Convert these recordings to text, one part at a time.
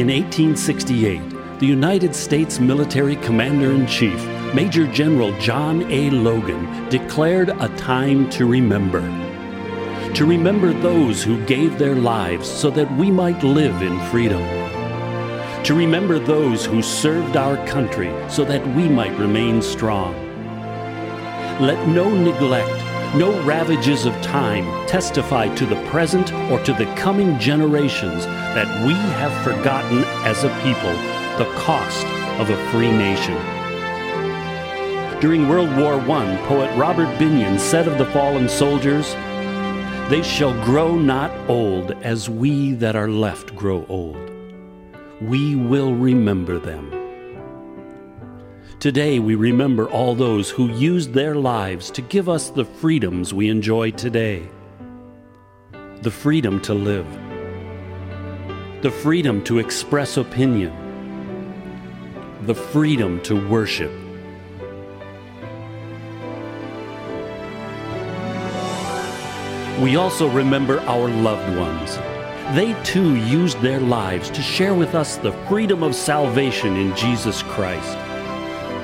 In 1868, the United States military commander in chief, Major General John A. Logan, declared a time to remember. To remember those who gave their lives so that we might live in freedom. To remember those who served our country so that we might remain strong. Let no neglect no ravages of time testify to the present or to the coming generations that we have forgotten as a people the cost of a free nation. During World War I, poet Robert Binyon said of the fallen soldiers, They shall grow not old as we that are left grow old. We will remember them. Today, we remember all those who used their lives to give us the freedoms we enjoy today the freedom to live, the freedom to express opinion, the freedom to worship. We also remember our loved ones. They too used their lives to share with us the freedom of salvation in Jesus Christ.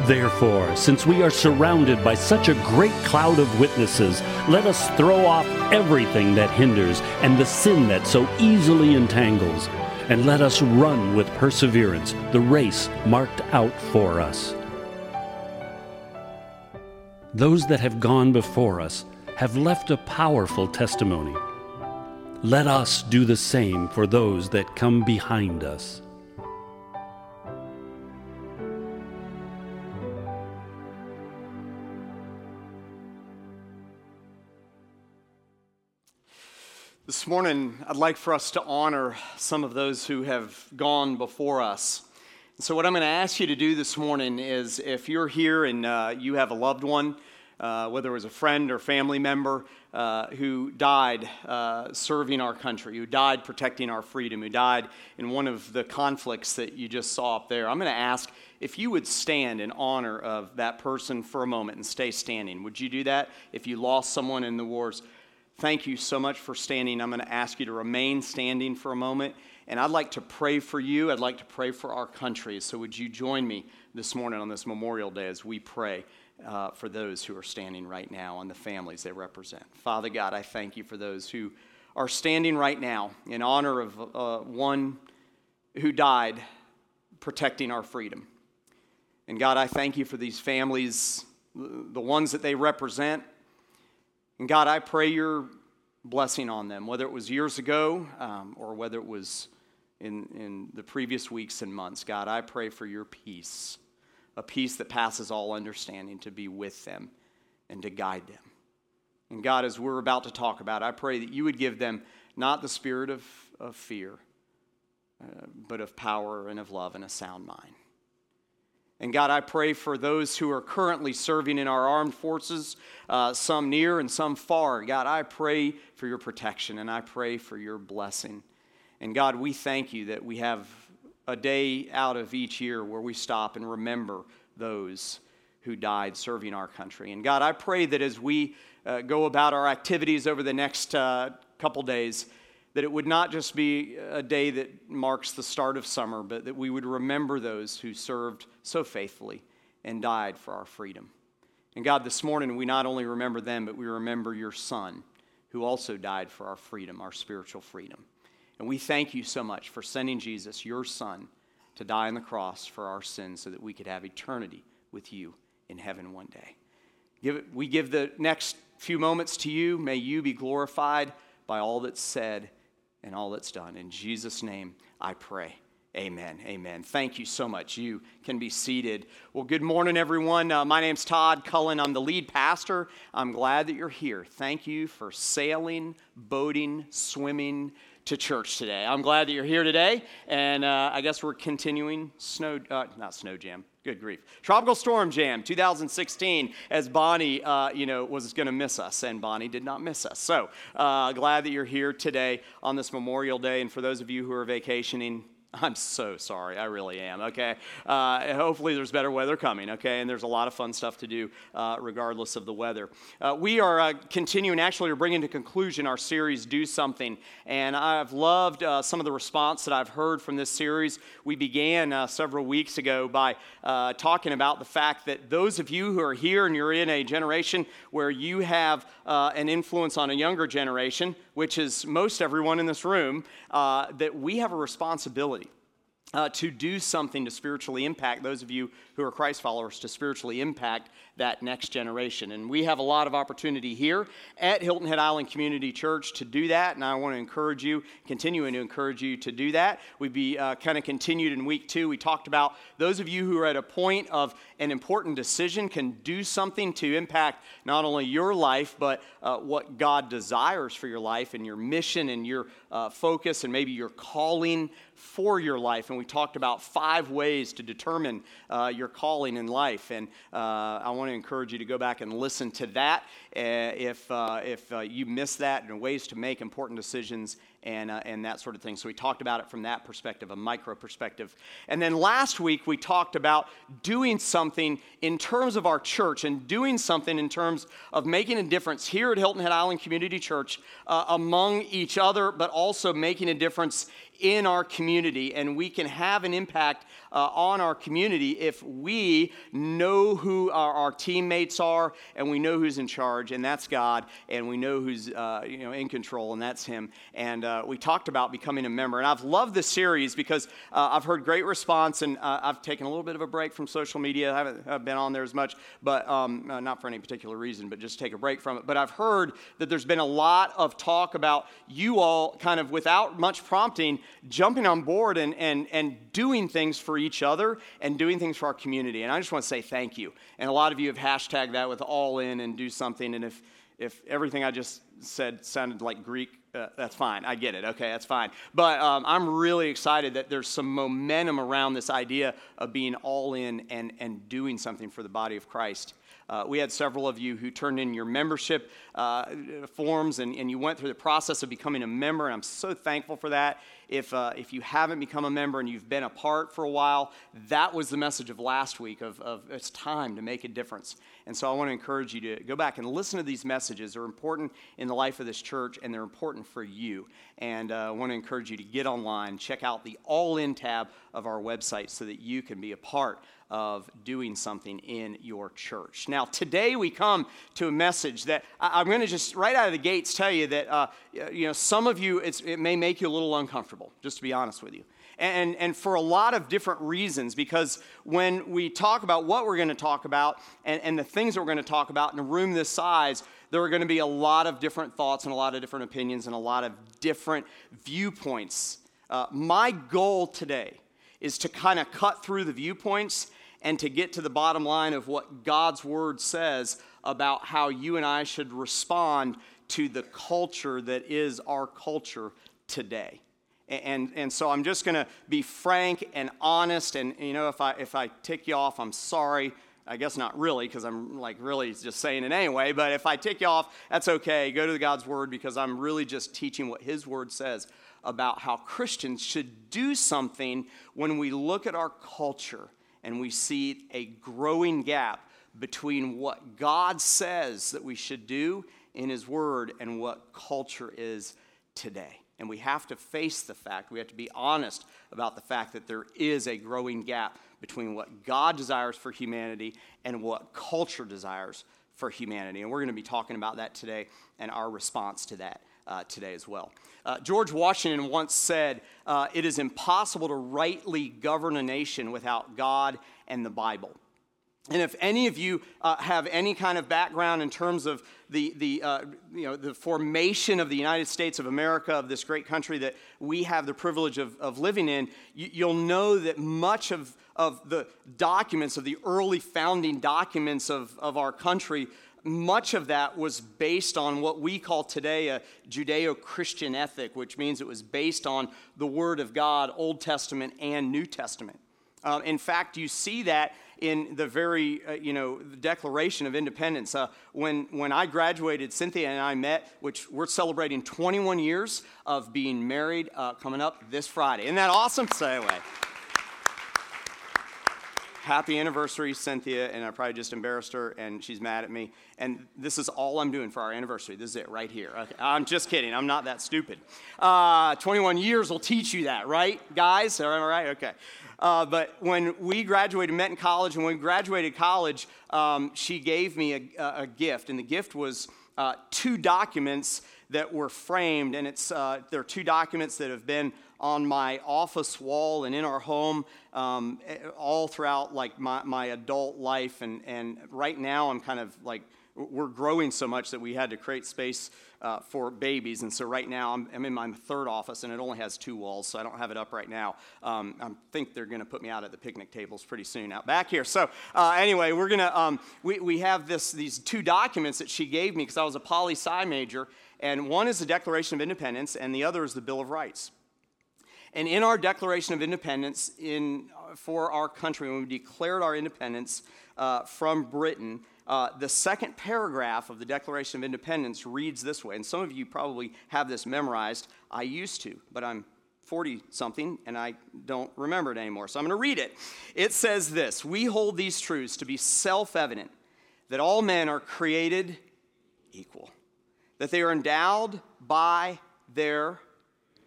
Therefore, since we are surrounded by such a great cloud of witnesses, let us throw off everything that hinders and the sin that so easily entangles, and let us run with perseverance the race marked out for us. Those that have gone before us have left a powerful testimony. Let us do the same for those that come behind us. This morning, I'd like for us to honor some of those who have gone before us. So, what I'm going to ask you to do this morning is if you're here and uh, you have a loved one, uh, whether it was a friend or family member uh, who died uh, serving our country, who died protecting our freedom, who died in one of the conflicts that you just saw up there, I'm going to ask if you would stand in honor of that person for a moment and stay standing. Would you do that if you lost someone in the wars? Thank you so much for standing. I'm going to ask you to remain standing for a moment. And I'd like to pray for you. I'd like to pray for our country. So, would you join me this morning on this Memorial Day as we pray uh, for those who are standing right now and the families they represent? Father God, I thank you for those who are standing right now in honor of uh, one who died protecting our freedom. And God, I thank you for these families, the ones that they represent and God, I pray your blessing on them, whether it was years ago um, or whether it was in, in the previous weeks and months. God, I pray for your peace, a peace that passes all understanding, to be with them and to guide them. And God, as we're about to talk about, I pray that you would give them not the spirit of, of fear, uh, but of power and of love and a sound mind. And God, I pray for those who are currently serving in our armed forces, uh, some near and some far. God, I pray for your protection and I pray for your blessing. And God, we thank you that we have a day out of each year where we stop and remember those who died serving our country. And God, I pray that as we uh, go about our activities over the next uh, couple days, that it would not just be a day that marks the start of summer, but that we would remember those who served so faithfully and died for our freedom. And God, this morning we not only remember them, but we remember your Son, who also died for our freedom, our spiritual freedom. And we thank you so much for sending Jesus, your Son, to die on the cross for our sins so that we could have eternity with you in heaven one day. Give it, we give the next few moments to you. May you be glorified by all that's said and all that's done. In Jesus' name, I pray. Amen. Amen. Thank you so much. You can be seated. Well, good morning, everyone. Uh, my name's Todd Cullen. I'm the lead pastor. I'm glad that you're here. Thank you for sailing, boating, swimming to church today. I'm glad that you're here today. And uh, I guess we're continuing snow, uh, not snow jam, Good grief. Tropical Storm Jam 2016, as Bonnie, uh, you know, was going to miss us, and Bonnie did not miss us. So uh, glad that you're here today on this Memorial Day. And for those of you who are vacationing, I'm so sorry. I really am, okay? Uh, hopefully, there's better weather coming, okay? And there's a lot of fun stuff to do uh, regardless of the weather. Uh, we are uh, continuing, actually, we're bringing to conclusion our series, Do Something. And I've loved uh, some of the response that I've heard from this series. We began uh, several weeks ago by talking about the fact that those of you who are here and you're in a generation where you have an influence on a younger generation, which is most everyone in this room, that we have a responsibility uh, to do something to spiritually impact those of you who are Christ followers, to spiritually impact that next generation. And we have a lot of opportunity here at Hilton Head Island Community Church to do that. And I want to encourage you, continuing to encourage you to do that. We'd be uh, kind of continued in week two. We talked about those of you who are at a point of an important decision can do something to impact not only your life, but uh, what God desires for your life and your mission and your uh, focus and maybe your calling for your life. And we talked about five ways to determine uh, your calling in life. And uh, I want to encourage you to go back and listen to that uh, if, uh, if uh, you miss that and ways to make important decisions and, uh, and that sort of thing. So we talked about it from that perspective, a micro perspective. And then last week we talked about doing something in terms of our church and doing something in terms of making a difference here at Hilton Head Island Community Church uh, among each other, but also making a difference in our community. And we can have an impact uh, on our community if we know who our, our, teammates are and we know who's in charge, and that's God, and we know who's uh, you know, in control, and that's Him. And uh, we talked about becoming a member. And I've loved this series because uh, I've heard great response, and uh, I've taken a little bit of a break from social media. I haven't been on there as much, but um, uh, not for any particular reason, but just take a break from it. But I've heard that there's been a lot of talk about you all kind of without much prompting jumping on board and, and, and doing things for each other and doing things for our community. And I just want to say thank you. And a lot of you have hashtagged that with all in and do something. And if, if everything I just said sounded like Greek, uh, that's fine. I get it. Okay, that's fine. But um, I'm really excited that there's some momentum around this idea of being all in and, and doing something for the body of Christ. Uh, we had several of you who turned in your membership uh, forms and, and you went through the process of becoming a member, and I'm so thankful for that. If, uh, if you haven't become a member and you've been apart for a while, that was the message of last week of, of it's time to make a difference. And so I want to encourage you to go back and listen to these messages. They're important in the life of this church and they're important for you. And uh, I want to encourage you to get online, check out the All In tab of our website so that you can be a part of doing something in your church. Now, today we come to a message that I, am going to just right out of the gates tell you that uh, you know some of you it may make you a little uncomfortable, just to be honest with you. And, and for a lot of different reasons, because when we talk about what we're going to talk about and, and the things that we're going to talk about in a room this size, there are going to be a lot of different thoughts and a lot of different opinions and a lot of different viewpoints. Uh, my goal today is to kind of cut through the viewpoints and to get to the bottom line of what God's word says about how you and I should respond to the culture that is our culture today. And, and so I'm just going to be frank and honest. And, you know, if I, if I tick you off, I'm sorry. I guess not really, because I'm like really just saying it anyway. But if I tick you off, that's okay. Go to the God's Word because I'm really just teaching what His Word says about how Christians should do something when we look at our culture and we see a growing gap between what God says that we should do in His Word and what culture is today. And we have to face the fact, we have to be honest about the fact that there is a growing gap between what God desires for humanity and what culture desires for humanity. And we're going to be talking about that today and our response to that uh, today as well. Uh, George Washington once said, uh, It is impossible to rightly govern a nation without God and the Bible. And if any of you uh, have any kind of background in terms of the, the, uh, you know, the formation of the United States of America, of this great country that we have the privilege of, of living in, you, will know that much of, of the documents, of the early founding documents of, of our country, much of that was based on what we call today a Judeo Christian ethic, which means it was based on the Word of God, Old Testament and New Testament. Um, in fact, you see that in the very, uh, you know, Declaration of Independence. Uh, when, when I graduated, Cynthia and I met, which we're celebrating 21 years of being married uh, coming up this Friday. Isn't that awesome? Say happy anniversary, Cynthia, and I probably just embarrassed her, and she's mad at me. And this is all I'm doing for our anniversary. This is it right here. Okay. I'm just kidding. I'm not that stupid. Uh, 21 years will teach you that, right, guys? Am I right? Okay. Uh, but when we graduated, met in college, and when we graduated college, um, she gave me a, a, gift, and the gift was uh, two documents that were framed, and it's uh, there are two documents that have been on my office wall and in our home um, all throughout like my, my adult life and, and right now i'm kind of like we're growing so much that we had to create space uh, for babies. And so right now I'm, I'm, in my third office and it only has two walls so i don't have it up right now. Um, i think they're going to put me out at the picnic tables pretty soon out back here. So uh, anyway we're going to um, we, we have this these two documents that she gave me because i was a poli sci major and one is the declaration of independence and the other is the bill of rights. And in our Declaration of Independence in, for our country, when we declared our independence uh, from Britain, uh, the second paragraph of the Declaration of Independence reads this way. And some of you probably have this memorized. I used to, but I'm 40 something and I don't remember it anymore. So I'm going to read it. It says this We hold these truths to be self evident that all men are created equal, that they are endowed by their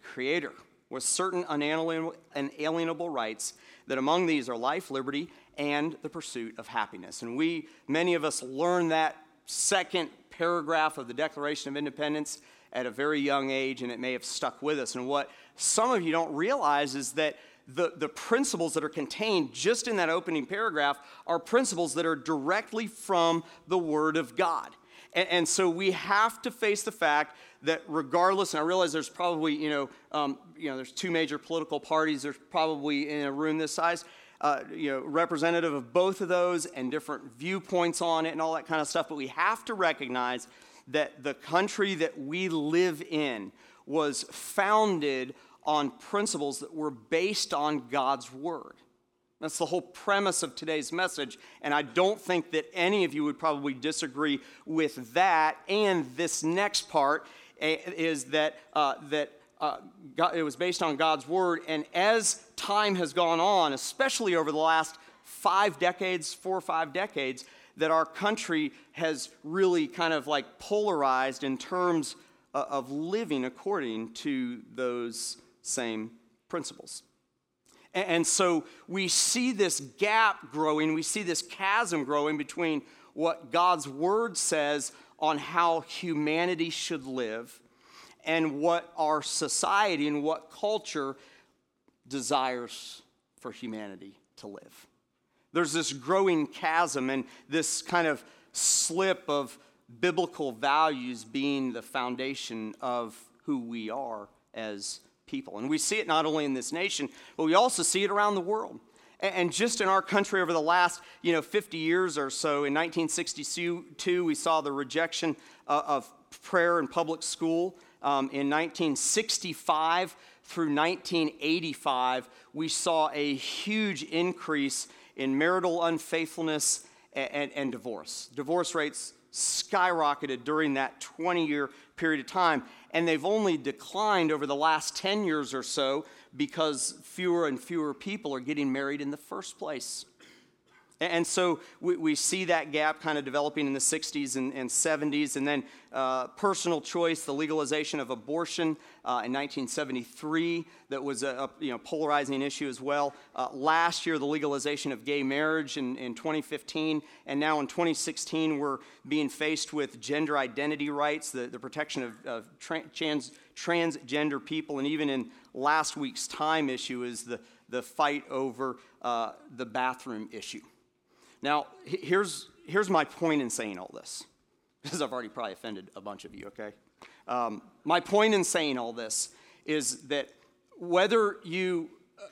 Creator with certain unalienable rights, that among these are life, liberty, and the pursuit of happiness. And we, many of us, learn that second paragraph of the Declaration of Independence at a very young age, and it may have stuck with us. And what some of you don't realize is that the, the principles that are contained just in that opening paragraph are principles that are directly from the Word of God. And, and so we have to face the fact that regardless, and I realize there's probably, you know, um, you know, there's two major political parties, there's probably in a room this size, uh, you know, representative of both of those and different viewpoints on it and all that kind of stuff. But we have to recognize that the country that we live in was founded on principles that were based on God's word. That's the whole premise of today's message. And I don't think that any of you would probably disagree with that. And this next part eh, is that, uh, that uh, God, it was based on God's word. And as time has gone on, especially over the last five decades, four or five decades, that our country has really kind of like polarized in terms uh, of living according to those same principles. And so we see this gap growing, we see this chasm growing between what God's word says on how humanity should live and what our society and what culture desires for humanity to live. There's this growing chasm and this kind of slip of biblical values being the foundation of who we are as people. And we see it not only in this nation, but we also see it around the world. And just in our country over the last, you know, 50 years or so, in 1962, we saw the rejection uh, of prayer in public school. Um, in 1965 through 1985, we saw a huge increase in marital unfaithfulness and, and, and divorce. Divorce rates skyrocketed during that 20 year period of time and they've only declined over the last 10 years or so because fewer and fewer people are getting married in the first place. And so we, we see that gap kind of developing in the 60s and, and 70s. And then uh, personal choice, the legalization of abortion uh, in 1973, that was a, a, you know, polarizing issue as well. Uh, last year, the legalization of gay marriage in, in 2015. And now in 2016, we're being faced with gender identity rights, the, the protection of, of trans, transgender people. And even in last week's time issue is the, the fight over uh, the bathroom issue. Now, here's, here's my point in saying all this, because I've already probably offended a bunch of you, okay? Um, my point in saying all this is that whether you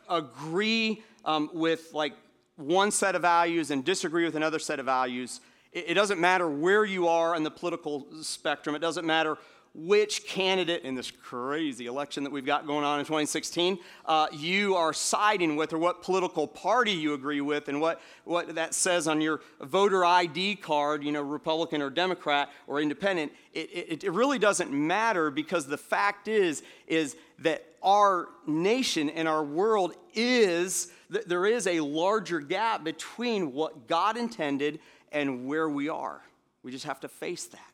agree um, with like one set of values and disagree with another set of values, it, it doesn't matter where you are in the political spectrum, it doesn't matter which candidate in this crazy election that we've got going on in 2016 uh, you are siding with or what political party you agree with and what, what that says on your voter id card you know republican or democrat or independent it, it, it really doesn't matter because the fact is is that our nation and our world is that there is a larger gap between what god intended and where we are. We just have to face that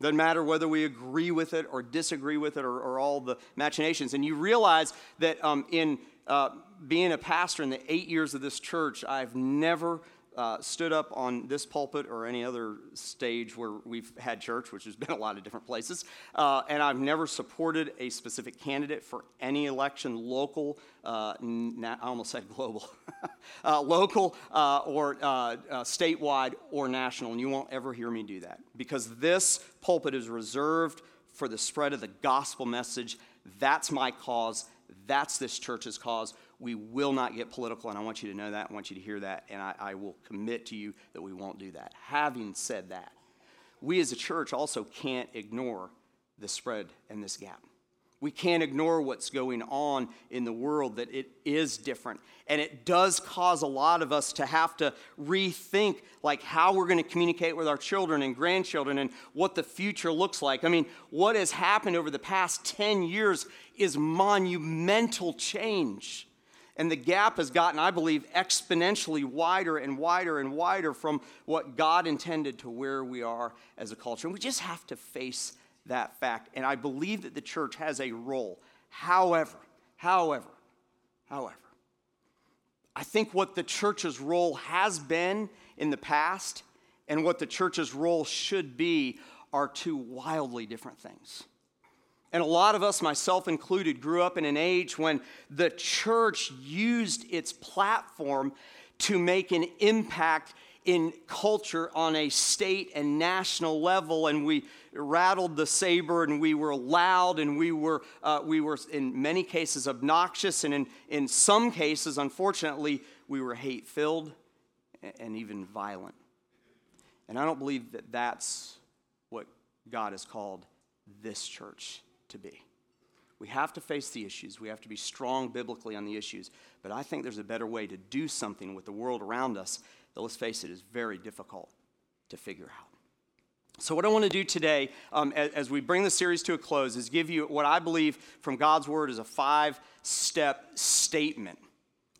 doesn't matter whether we agree with it or disagree with it or, or all the machinations. And you realize that um, in uh, being a pastor in the eight years of this church, I've never uh, stood up on this pulpit or any other stage where we've had church, which has been a lot of different places, uh, and I've never supported a specific candidate for any election, local, uh, na- I almost said global, uh, local uh, or statewide or national, and you won't ever hear me do that because this pulpit is reserved for the spread of the gospel message. That's my cause. That's this church's cause. We will not get political, and I want you to know that. I want you to hear that, and I, I will commit to you that we won't do that. Having said that, we as a church also can't ignore the spread and this gap. We can't ignore what's going on in the world, that it is different. And it does cause a lot of us to have to rethink like how we're going to communicate with our children and grandchildren and what the future looks like. I mean, what has happened over the past 10 years is monumental change. And the gap has gotten, I believe, exponentially wider and wider and wider from what God intended to where we are as a culture. And we just have to face that fact. And I believe that the church has a role. However, however, however, I think what the church's role has been in the past and what the church's role should be are two wildly different things. And a lot of us, myself included, grew up in an age when the church used its platform to make an impact in culture on a state and national level, and we rattled the saber, and we were loud, and we were, uh, we were in many cases obnoxious, and in, in some cases, unfortunately, we were hate filled and even violent. And I don't believe that that's what God has called this church to be. We have to face the issues. We have to be strong biblically on the issues. But I think there's a better way to do something with the world around us that, let's face it, is very difficult to figure out. So, what I want to do today, um, as, as, we bring the series to a close, is give you what I believe from God's Word is a five step statement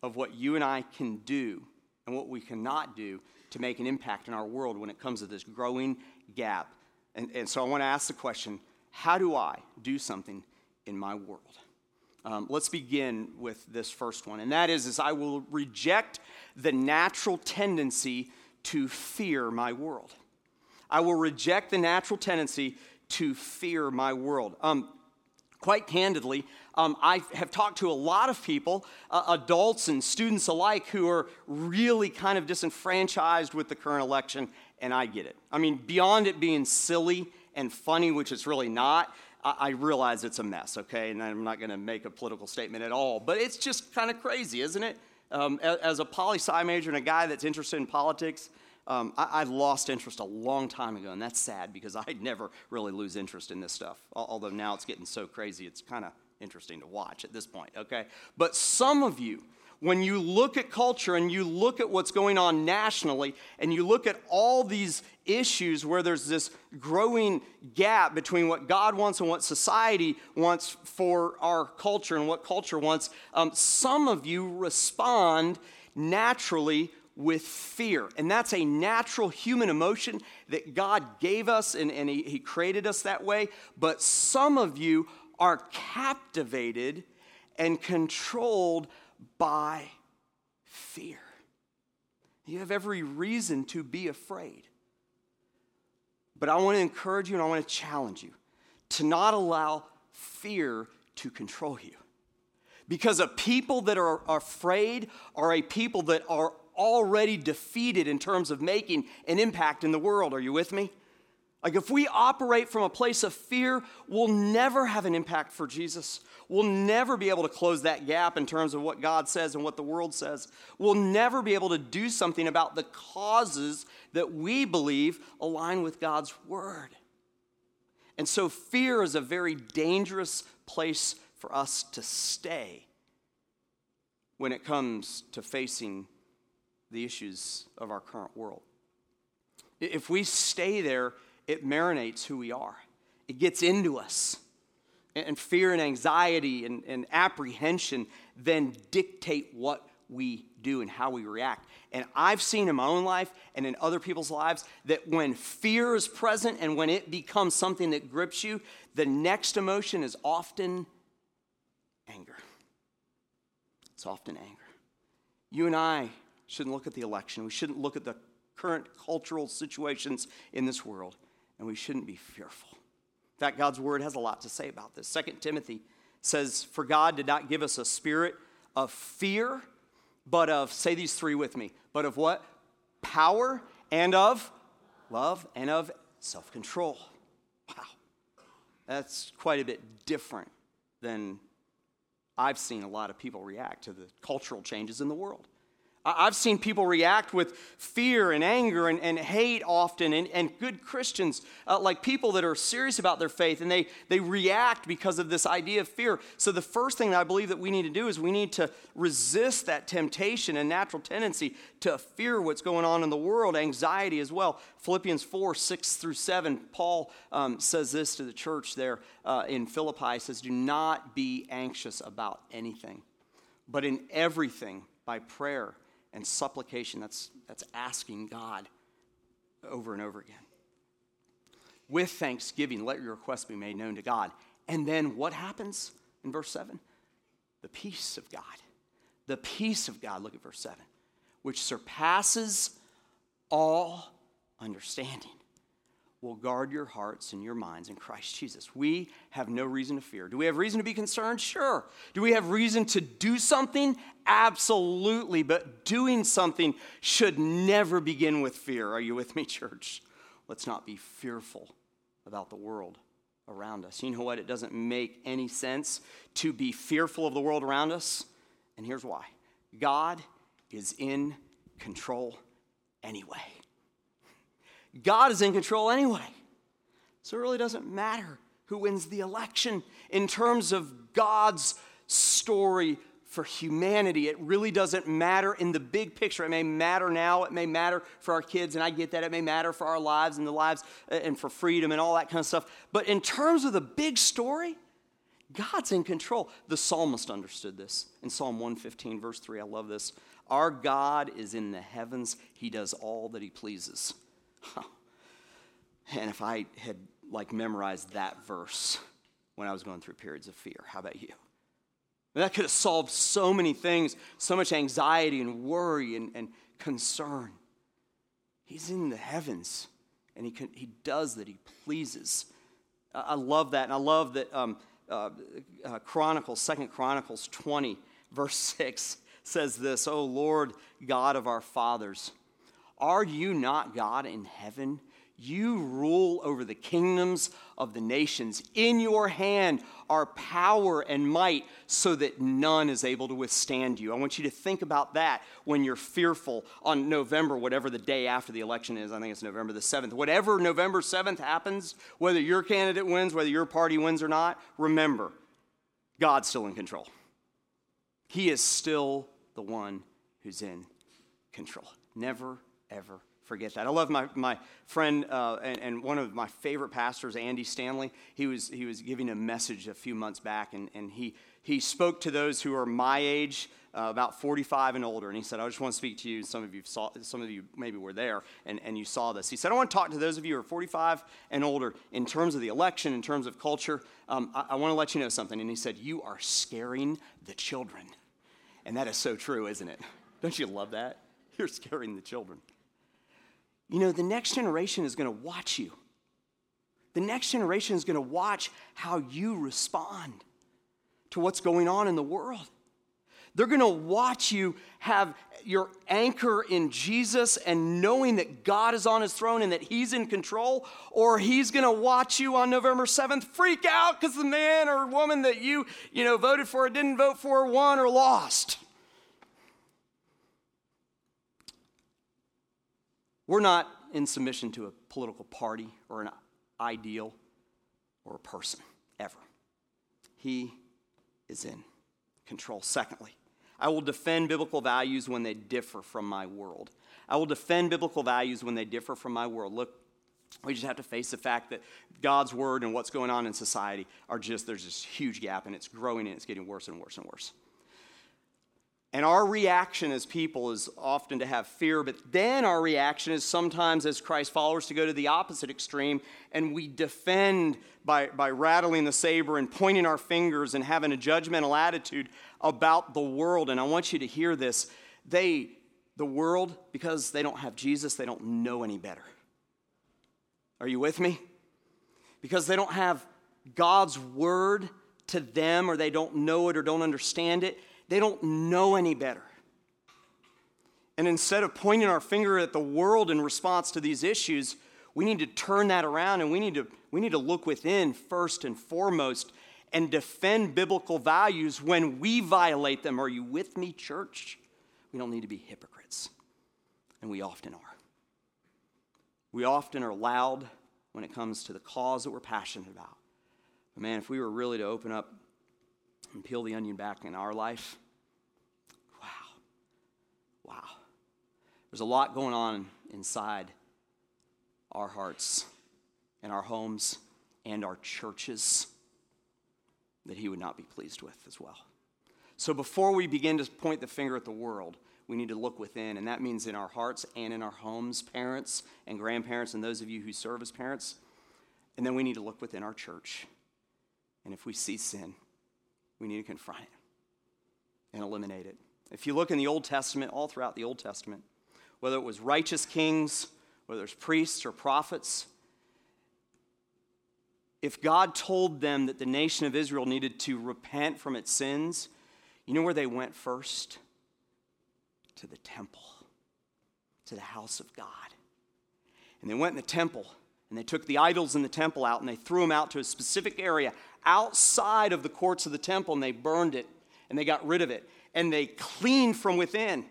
of what you and I can do and what we cannot do to make an impact in our world when it comes to this growing gap. And, and so, I want to ask the question how do I do something in my world? Um, let's begin with this first one, and that is, is I will reject the natural tendency to fear my world. I will reject the natural tendency to fear my world. Um, quite candidly, um, I have talked to a lot of people, uh, adults and students alike, who are really kind of disenfranchised with the current election, and I get it. I mean, beyond it being silly and funny, which it's really not, I, I realize it's a mess, okay? And I'm not going to make a political statement at all, but it's just kind of crazy, isn't it? Um, as a poli sci major and a guy that's interested in politics, um, I, I, lost interest a long time ago, and that's sad because I never really lose interest in this stuff. Although now it's getting so crazy, it's kind of interesting to watch at this point, okay? But some of you, when you look at culture and you look at what's going on nationally and you look at all these issues where there's this growing gap between what God wants and what society wants for our culture and what culture wants, um, some of you respond naturally with fear. And that's a natural human emotion that God gave us and, and he, he created us that way. But some of you are captivated and controlled by fear. You have every reason to be afraid. But I want to encourage you and I want to challenge you to not allow fear to control you. Because a people that are afraid are a people that are already defeated in terms of making an impact in the world. Are you with me? Like, if we operate from a place of fear, we'll never have an impact for Jesus. We'll never be able to close that gap in terms of what God says and what the world says. We'll never be able to do something about the causes that we believe align with God's word. And so fear is a very dangerous place for us to stay when it comes to facing the issues of our current world. If we stay there, it marinates who we are, it gets into us. And fear and anxiety and, and apprehension then dictate what we do and how we react. And I've seen in my own life and in other people's lives that when fear is present and when it becomes something that grips you, the next emotion is often anger. It's often anger. You and I shouldn't look at the election. We shouldn't look at the current cultural situations in this world, and we shouldn't be fearful. In fact, God's word has a lot to say about this. Second Timothy says, For God did not give us a spirit of fear, but of, say these three with me, but of what? Power and of love and of self control. Wow. That's quite a bit different than I've seen a lot of people react to the cultural changes in the world. I've seen people react with fear and anger and, and hate often, and, and good Christians, uh, like people that are serious about their faith, and they, they react because of this idea of fear. So, the first thing that I believe that we need to do is we need to resist that temptation and natural tendency to fear what's going on in the world, anxiety as well. Philippians 4 6 through 7, Paul um, says this to the church there uh, in Philippi he says, Do not be anxious about anything, but in everything by prayer and supplication. That's, that's asking God over and over again. With thanksgiving, let your requests be made known to God. And then what happens in verse 7? The peace of God. The peace of God, look at verse 7, which surpasses all understanding will guard your hearts and your minds in Christ Jesus. We have no reason to fear. Do we have reason to be concerned? Sure. Do we have reason to do something? Absolutely. But doing something should never begin with fear. Are you with me, church? Let's not be fearful about the world around us. You know what? It doesn't make any sense to be fearful of the world around us. And here's why God is in control anyway. God is in control anyway. So it really doesn't matter who wins the election in terms of God's story for humanity. It really doesn't matter in the big picture. It may matter now, it may matter for our kids, and I get that. It may matter for our lives and the lives uh, and for freedom and all that kind of stuff. But in terms of the big story, God's in control. The psalmist understood this in Psalm 115, verse 3. I love this. Our God is in the heavens, He does all that He pleases. And if I had like memorized that verse when I was going through periods of fear, how about you? That could have solved so many things, so much anxiety and worry and, and concern. He's in the heavens and he, can, he does that, he pleases. I love that. And I love that um, uh, uh, Chronicles, Second Chronicles 20, verse 6 says this O Lord God of our fathers, are you not God in heaven? You rule over the kingdoms of the nations. In your hand are power and might so that none is able to withstand you. I want you to think about that when you're fearful on November, whatever the day after the election is. I think it's November the 7th. Whatever November 7th happens, whether your candidate wins, whether your party wins or not, remember, God's still in control. He is still the one who's in control. Never ever forget that. I love my, my friend uh, and, and, one of my favorite pastors, Andy Stanley. He was, he was giving a message a few months back, and, and he, he spoke to those who are my age, uh, about 45 and older. And he said, I just want to speak to you. Some of you saw, some of you maybe were there and, and you saw this. He said, I want to talk to those of you who are 45 and older in terms of the election, in terms of culture. Um, I, I want to let you know something. And he said, You are scaring the children. And that is so true, isn't it? Don't you love that? You're scaring the children. You know, the next generation is going to watch you. The next generation is going to watch how you respond to what's going on in the world. They're going to watch you have your anchor in Jesus and knowing that God is on his throne and that he's in control, or he's going to watch you on November 7th freak out because the man or woman that you, you know, voted for or didn't vote for won or lost. We're not in submission to a political party or an ideal. or a person, ever. He is in control. Secondly, I will defend biblical values when they differ from my world. I will defend biblical values when they differ from my world. Look, we just have to face the fact that God's word and what's going on in society are just, there's this huge gap and it's growing and it's getting worse and worse and worse. And our reaction as people is often to have fear, but then our reaction is sometimes as Christ followers to go to the opposite extreme and we defend by, by rattling the saber and pointing our fingers and having a judgmental attitude about the world. And I want you to hear this. They, the world, because they don't have Jesus, they don't know any better. Are you with me? Because they don't have God's word to them or they don't know it or don't understand it they don't know any better. And instead of pointing our finger at the world in response to these issues, we need to turn that around and we need to, we need to look within first and foremost and defend biblical values when we violate them. Are you with me, church? We don't need to be hypocrites. And we often are. We often are loud when it comes to the cause that we're passionate about. But man, if we were really to open up and peel the onion back in our life, wow, wow. There's a lot going on inside our hearts and our homes and our churches that he would not be pleased with as well. So before we begin to point the finger at the world, we need to look within, and that means in our hearts and in our homes, parents and grandparents, and those of you who serve as parents. And then we need to look within our church. And if we see sin, we need to confront it and eliminate it. If you look in the Old Testament, all throughout the Old Testament, whether it was righteous kings, whether it's priests or prophets, if God told them that the nation of Israel needed to repent from its sins, you know where they went first? To the temple, to the house of God. And they went in the temple and they took the idols in the temple out and they threw them out to a specific area outside of the courts of the temple and they burned it and they got rid of it and they cleaned from within.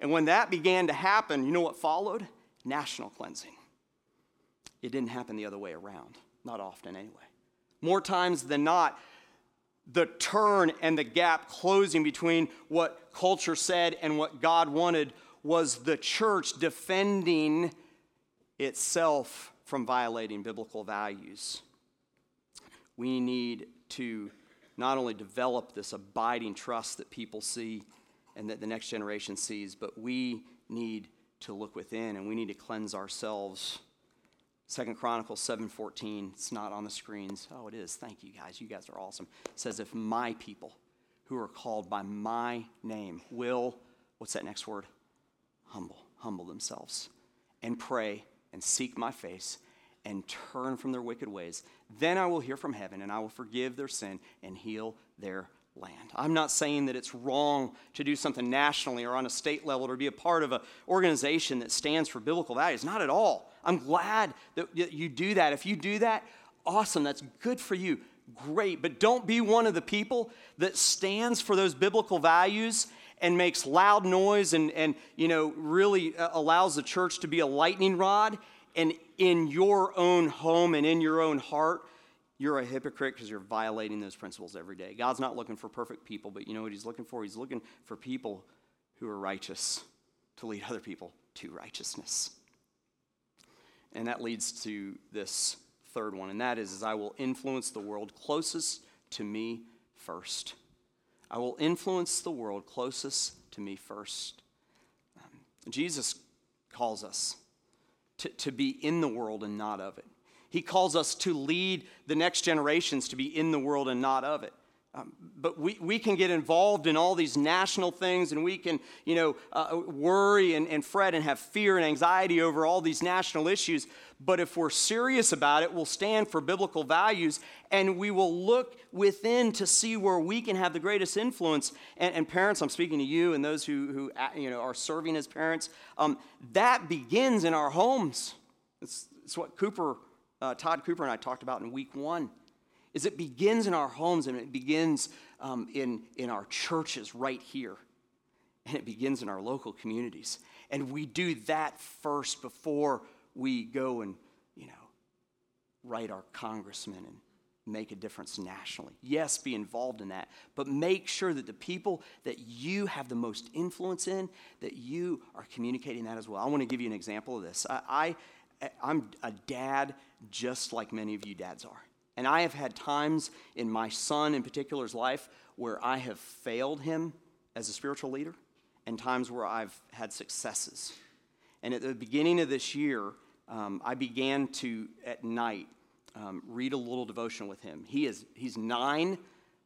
And when that began to happen, you know what followed? National cleansing. It didn't happen the other way around, not often anyway. More times than not, the turn and the gap closing between what culture said and what God wanted was the church defending itself from violating biblical values we need to not only develop this abiding trust that people see and that the next generation sees, but we need to look within and we need to cleanse ourselves. Second Chronicles 7:14, it's not on the screens. Oh, it is. Thank you guys. You guys are awesome. It says if my people who are called by my name will what's that next word? Humble, humble themselves and pray and seek my face and turn from their wicked ways. Then I will hear from heaven and I will forgive their sin and heal their land. I'm not saying that it's wrong to do something nationally or on a state level or be a part of an organization that stands for biblical values. Not at all. I'm glad that you do that. If you do that, awesome. That's good for you. Great. But don't be one of the people that stands for those biblical values and makes loud noise and, and you know, really uh, allows the church to be a lightning rod and in your own home and in your own heart, you're a hypocrite because you're violating those principles every day. God's not looking for perfect people, but you know what He's looking for? He's looking for people who are righteous to lead other people to righteousness. And that leads to this third one, and that is, is I will influence the world closest to me first. I will influence the world closest to me first. Um, Jesus calls us to, to be in the world and not of it. He calls us to lead the next generations to be in the world and not of it. Um, but we, we can get involved in all these national things and we can, you know, uh, worry and, and fret and have fear and anxiety over all these national issues. But if we're serious about it, we'll stand for biblical values and we will look within to see where we can have the greatest influence. And, and parents, I'm speaking to you and those who, who uh, you know, are serving as parents. Um, that begins in our homes. It's, it's what Cooper, uh, Todd Cooper and I talked about in week one is it begins in our homes and it begins um, in, in our churches right here. And it begins in our local communities. And we do that first before we go and, you know, write our congressmen and make a difference nationally. Yes, be involved in that, but make sure that the people that you have the most influence in, that you are communicating that as well. I want to give you an example of this. I, I I'm a dad just like many of you dads are. And I have had times in my son in particular's life where I have failed him as a spiritual leader and times where I've had successes. And at the beginning of this year, um, I began to, at night, um, read a little devotion with him. He is, he's nine.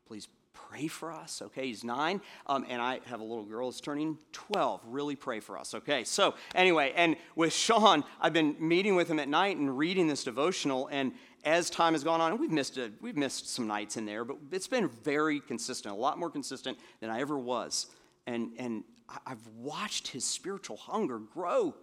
Please pray for us, okay? He's nine. Um, and I have a little girl who's turning 12. Really pray for us, okay? So, anyway, and with Sean, I've been meeting with him at night and reading this devotional. And as time has gone on, we've missed, a, we've missed some nights in there, but it's been very consistent, a lot more consistent than I ever was. And, and I've watched his spiritual hunger grow.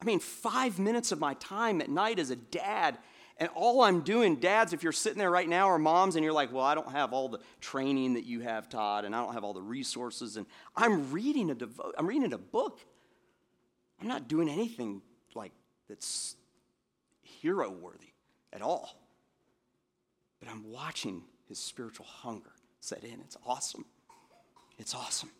I mean, five minutes of my time at night as a dad and all I'm doing, dads, if you're sitting there right now, or moms, and you're like, well, I don't have all the training that you have, Todd, and I don't have all the resources, and I'm reading a devo- I'm reading a book. I'm not doing anything like that's hero worthy at all. But I'm watching his spiritual hunger set in. It's awesome. It's awesome.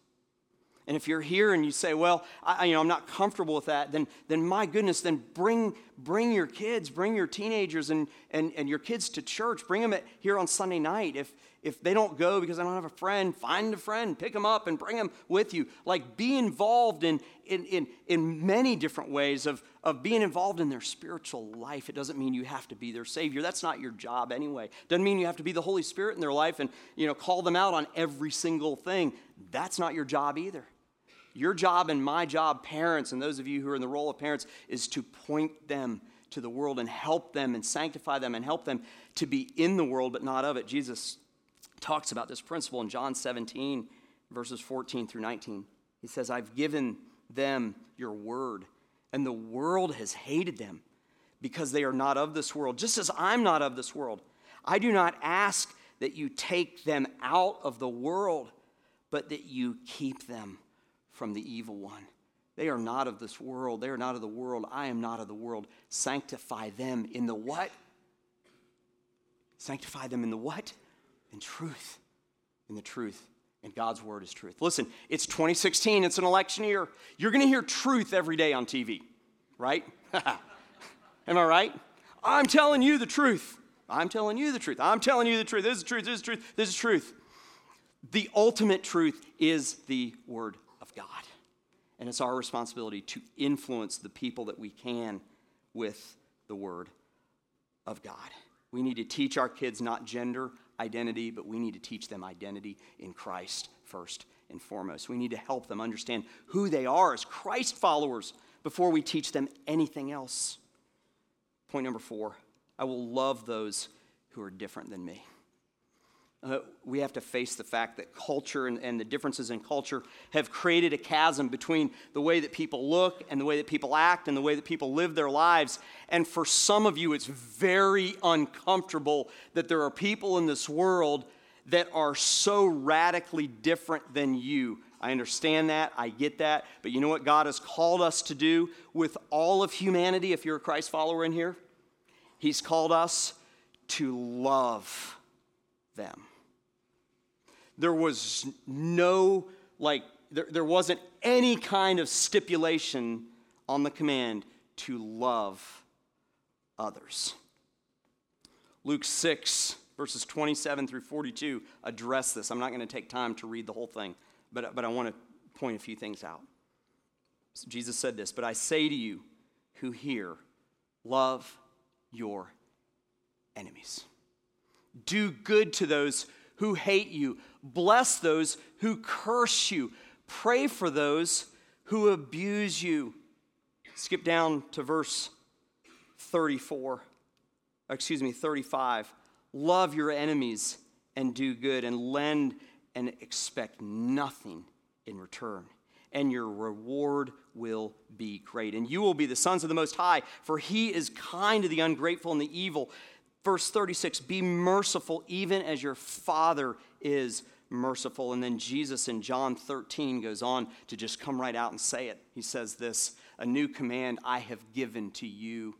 And if you're here and you say, well, I, you know, I'm not comfortable with that, then, then my goodness, then bring, bring your kids, bring your teenagers and, and, and your kids to church. Bring them at, here on Sunday night. If, if they don't go because I don't have a friend, find a friend, pick them up and bring them with you. Like be involved in, in, in, in many different ways of, of being involved in their spiritual life. It doesn't mean you have to be their savior. That's not your job anyway. Doesn't mean you have to be the Holy Spirit in their life and, you know, call them out on every single thing. That's not your job either. Your job and my job, parents, and those of you who are in the role of parents, is to point them to the world and help them and sanctify them and help them to be in the world but not of it. Jesus talks about this principle in John 17, verses 14 through 19. He says, I've given them your word, and the world has hated them because they are not of this world, just as I'm not of this world. I do not ask that you take them out of the world, but that you keep them from the evil one. They are not of this world. They are not of the world. I am not of the world. Sanctify them in the what? Sanctify them in the what? In truth. In the truth. And God's word is truth. Listen, it's 2016. It's an election year. You're going to hear truth every day on TV, right? Am I right? I'm telling you the truth. I'm telling you the truth. I'm telling you the truth. This is truth. This is truth. This is truth. The ultimate truth is the word God. And it's our responsibility to influence the people that we can with the Word of God. We need to teach our kids not gender identity, but we need to teach them identity in Christ first and foremost. We need to help them understand who they are as Christ followers before we teach them anything else. Point number four I will love those who are different than me uh, we have to face the fact that culture and, and, the differences in culture have created a chasm between the way that people look and the way that people act and the way that people live their lives. And for some of you, it's very uncomfortable that there are people in this world that are so radically different than you. I understand that. I get that. But you know what God has called us to do with all of humanity, if you're a Christ follower in here? He's called us to love them there was no, like, there, there wasn't any kind of stipulation on the command to love others. Luke 6, verses 27 through 42 address this. I'm not going to take time to read the whole thing, but, but I want to point a few things out. So Jesus said this, but I say to you who hear, love your enemies. Do good to those who hate you. Bless those who curse you. Pray for those who abuse you. Skip down to verse 34. Excuse me, 35. Love your enemies and do good, and lend and expect nothing in return. And your reward will be great. And you will be the sons of the Most High, for he is kind to the ungrateful and the evil. Verse 36 Be merciful, even as your Father is merciful. And then Jesus in John 13 goes on to just come right out and say it. He says this A new command I have given to you.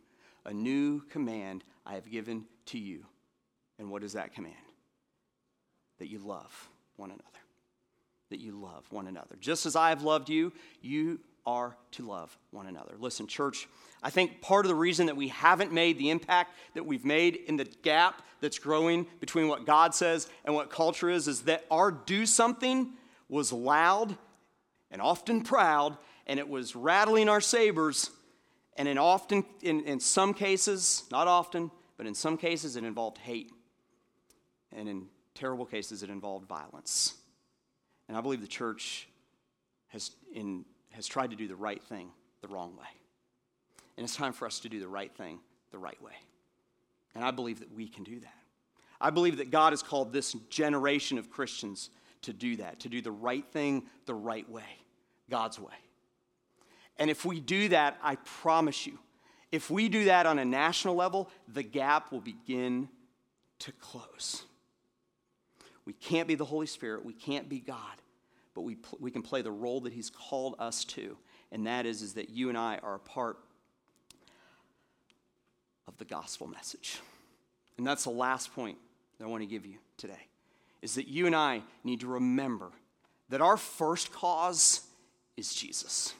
A new command I have given to you. And what is that command? That you love one another. That you love one another. Just as I have loved you, you are to love one another. Listen, church, I think part of the reason that we haven't made the impact that we've made in the gap that's growing between what God says and what culture is is that our do something was loud and often proud, and it was rattling our sabers, and in often in, in some cases, not often, but in some cases it involved hate. And in terrible cases it involved violence. And I believe the church has in has tried to do the right thing the wrong way. And it's time for us to do the right thing the right way. And I believe that we can do that. I believe that God has called this generation of Christians to do that, to do the right thing the right way, God's way. And if we do that, I promise you, if we do that on a national level, the gap will begin to close. We can't be the Holy Spirit, we can't be God, but we, pl- we can play the role that He's called us to. And that is, is that you and I are a part of the gospel message. And that's the last point that I want to give you today is that you and I need to remember that our first cause is Jesus.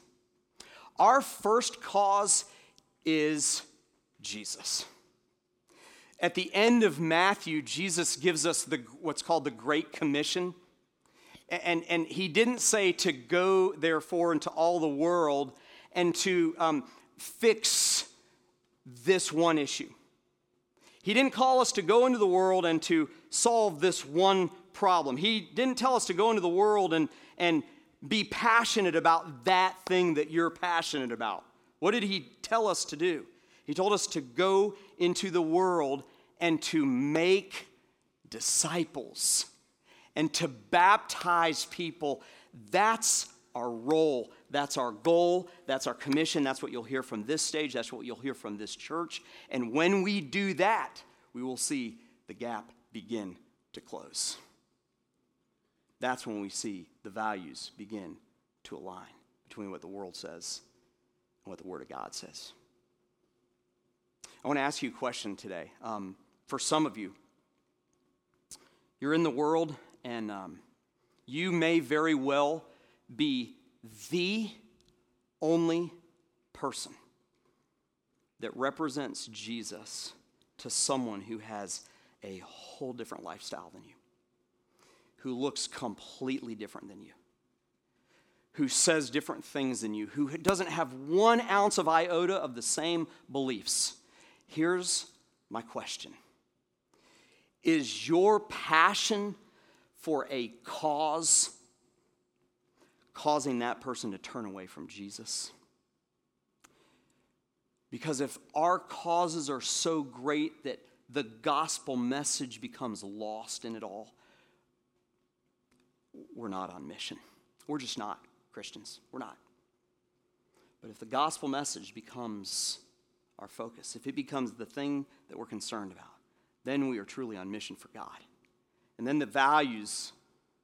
Our first cause is Jesus. At the end of Matthew, Jesus gives us the, what's called the Great Commission. And, and he didn't say to go, therefore, into all the world and to um, fix this one issue. He didn't call us to go into the world and to solve this one problem. He didn't tell us to go into the world and, and be passionate about that thing that you're passionate about. What did he tell us to do? He told us to go into the world and to make disciples and to baptize people. That's our role. That's our goal. That's our commission. That's what you'll hear from this stage. That's what you'll hear from this church. And when we do that, we will see the gap begin to close. That's when we see the values begin to align between what the world says and what the Word of God says. I want to ask you a question today. Um, for some of you, you're in the world and um, you may very well be the only person that represents Jesus to someone who has a whole different lifestyle than you, who looks completely different than you, who says different things than you, who doesn't have one ounce of iota of the same beliefs. Here's my question Is your passion for a cause causing that person to turn away from Jesus. Because if our causes are so great that the gospel message becomes lost in it all, we're not on mission. We're just not Christians. We're not. But if the gospel message becomes our focus, if it becomes the thing that we're concerned about, then we are truly on mission for God. And then the values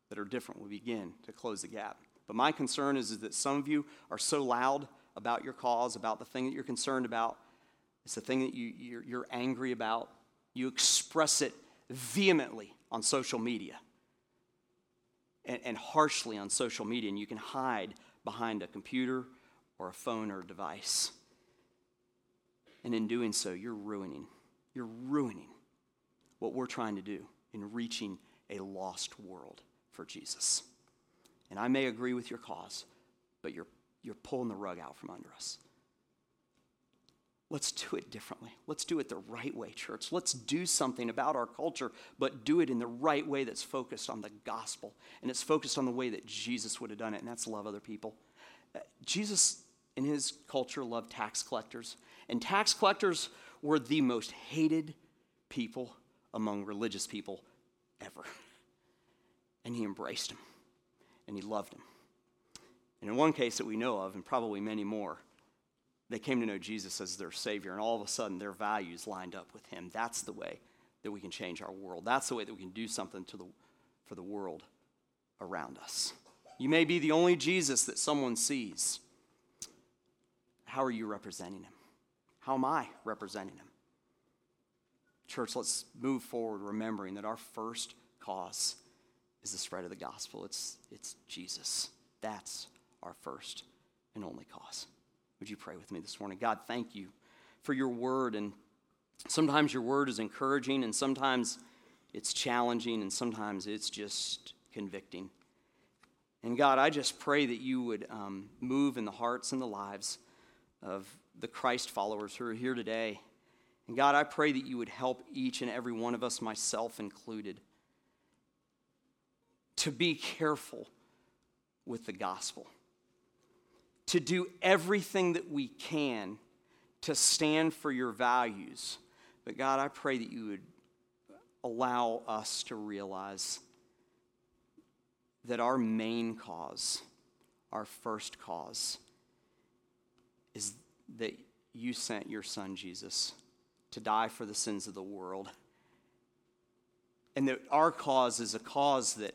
that are different will begin to close the gap. But my concern is, is that some of you are so loud about your cause, about the thing that you're concerned about. It's the thing that you, you're, you're angry about. You express it vehemently on social media and, and harshly on social media, and you can hide behind a computer or a phone or a device. And in doing so, you're ruining, you're ruining what we're trying to do in reaching a lost world for Jesus. And I may agree with your cause, but you're, you're pulling the rug out from under us. Let's do it differently. Let's do it the right way, church. Let's do something about our culture, but do it in the right way that's focused on the gospel and it's focused on the way that Jesus would have done it, and that's love other people. Uh, Jesus, in his culture, loved tax collectors, and tax collectors were the most hated people among religious people ever. And he embraced them and he loved him. And in one case that we know of, and probably many more, they came to know Jesus as their Savior, and all of a sudden their values lined up with Him. That's the way that we can change our world. That's the way that we can do something to the, for the world around us. You may be the only Jesus that someone sees. How are you representing Him? How am I representing Him? Church, let's move forward remembering that our first cause is the spread of the gospel. It's, it's Jesus. That's our first and only cause. Would you pray with me this morning? God, thank you for your word. And sometimes your word is encouraging, and sometimes it's challenging, and sometimes it's just convicting. And God, I just pray that you would um, move in the hearts and the lives of the Christ followers who are here today. And God, I pray that you would help each and every one of us, myself included, to be careful with the gospel, to do everything that we can to stand for your values. But God, I pray that you would allow us to realize that our main cause, our first cause, is that you sent your son Jesus to die for the sins of the world. And that our cause is a cause that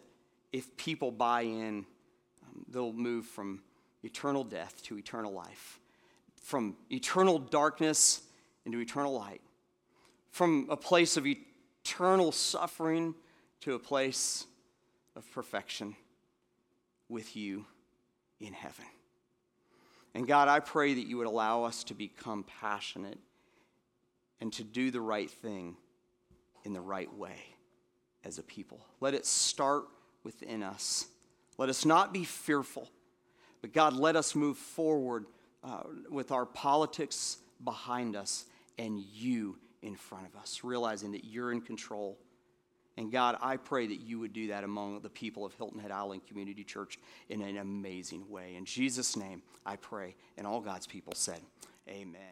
if people buy in, um, they'll move from eternal death to eternal life, from eternal darkness into eternal light, from a place of eternal suffering to a place of perfection with you in heaven. And God, I pray that you would allow us to become passionate and to do the right thing in the right way as a people. Let it start within us. Let us not be fearful, but God, let us move forward uh, with our politics behind us and you in front of us, realizing that you're in control and God, I pray that you would do that among the people of Hilton Head Island Community Church in an amazing way. In Jesus' name, I pray. And all God's people said, Amen.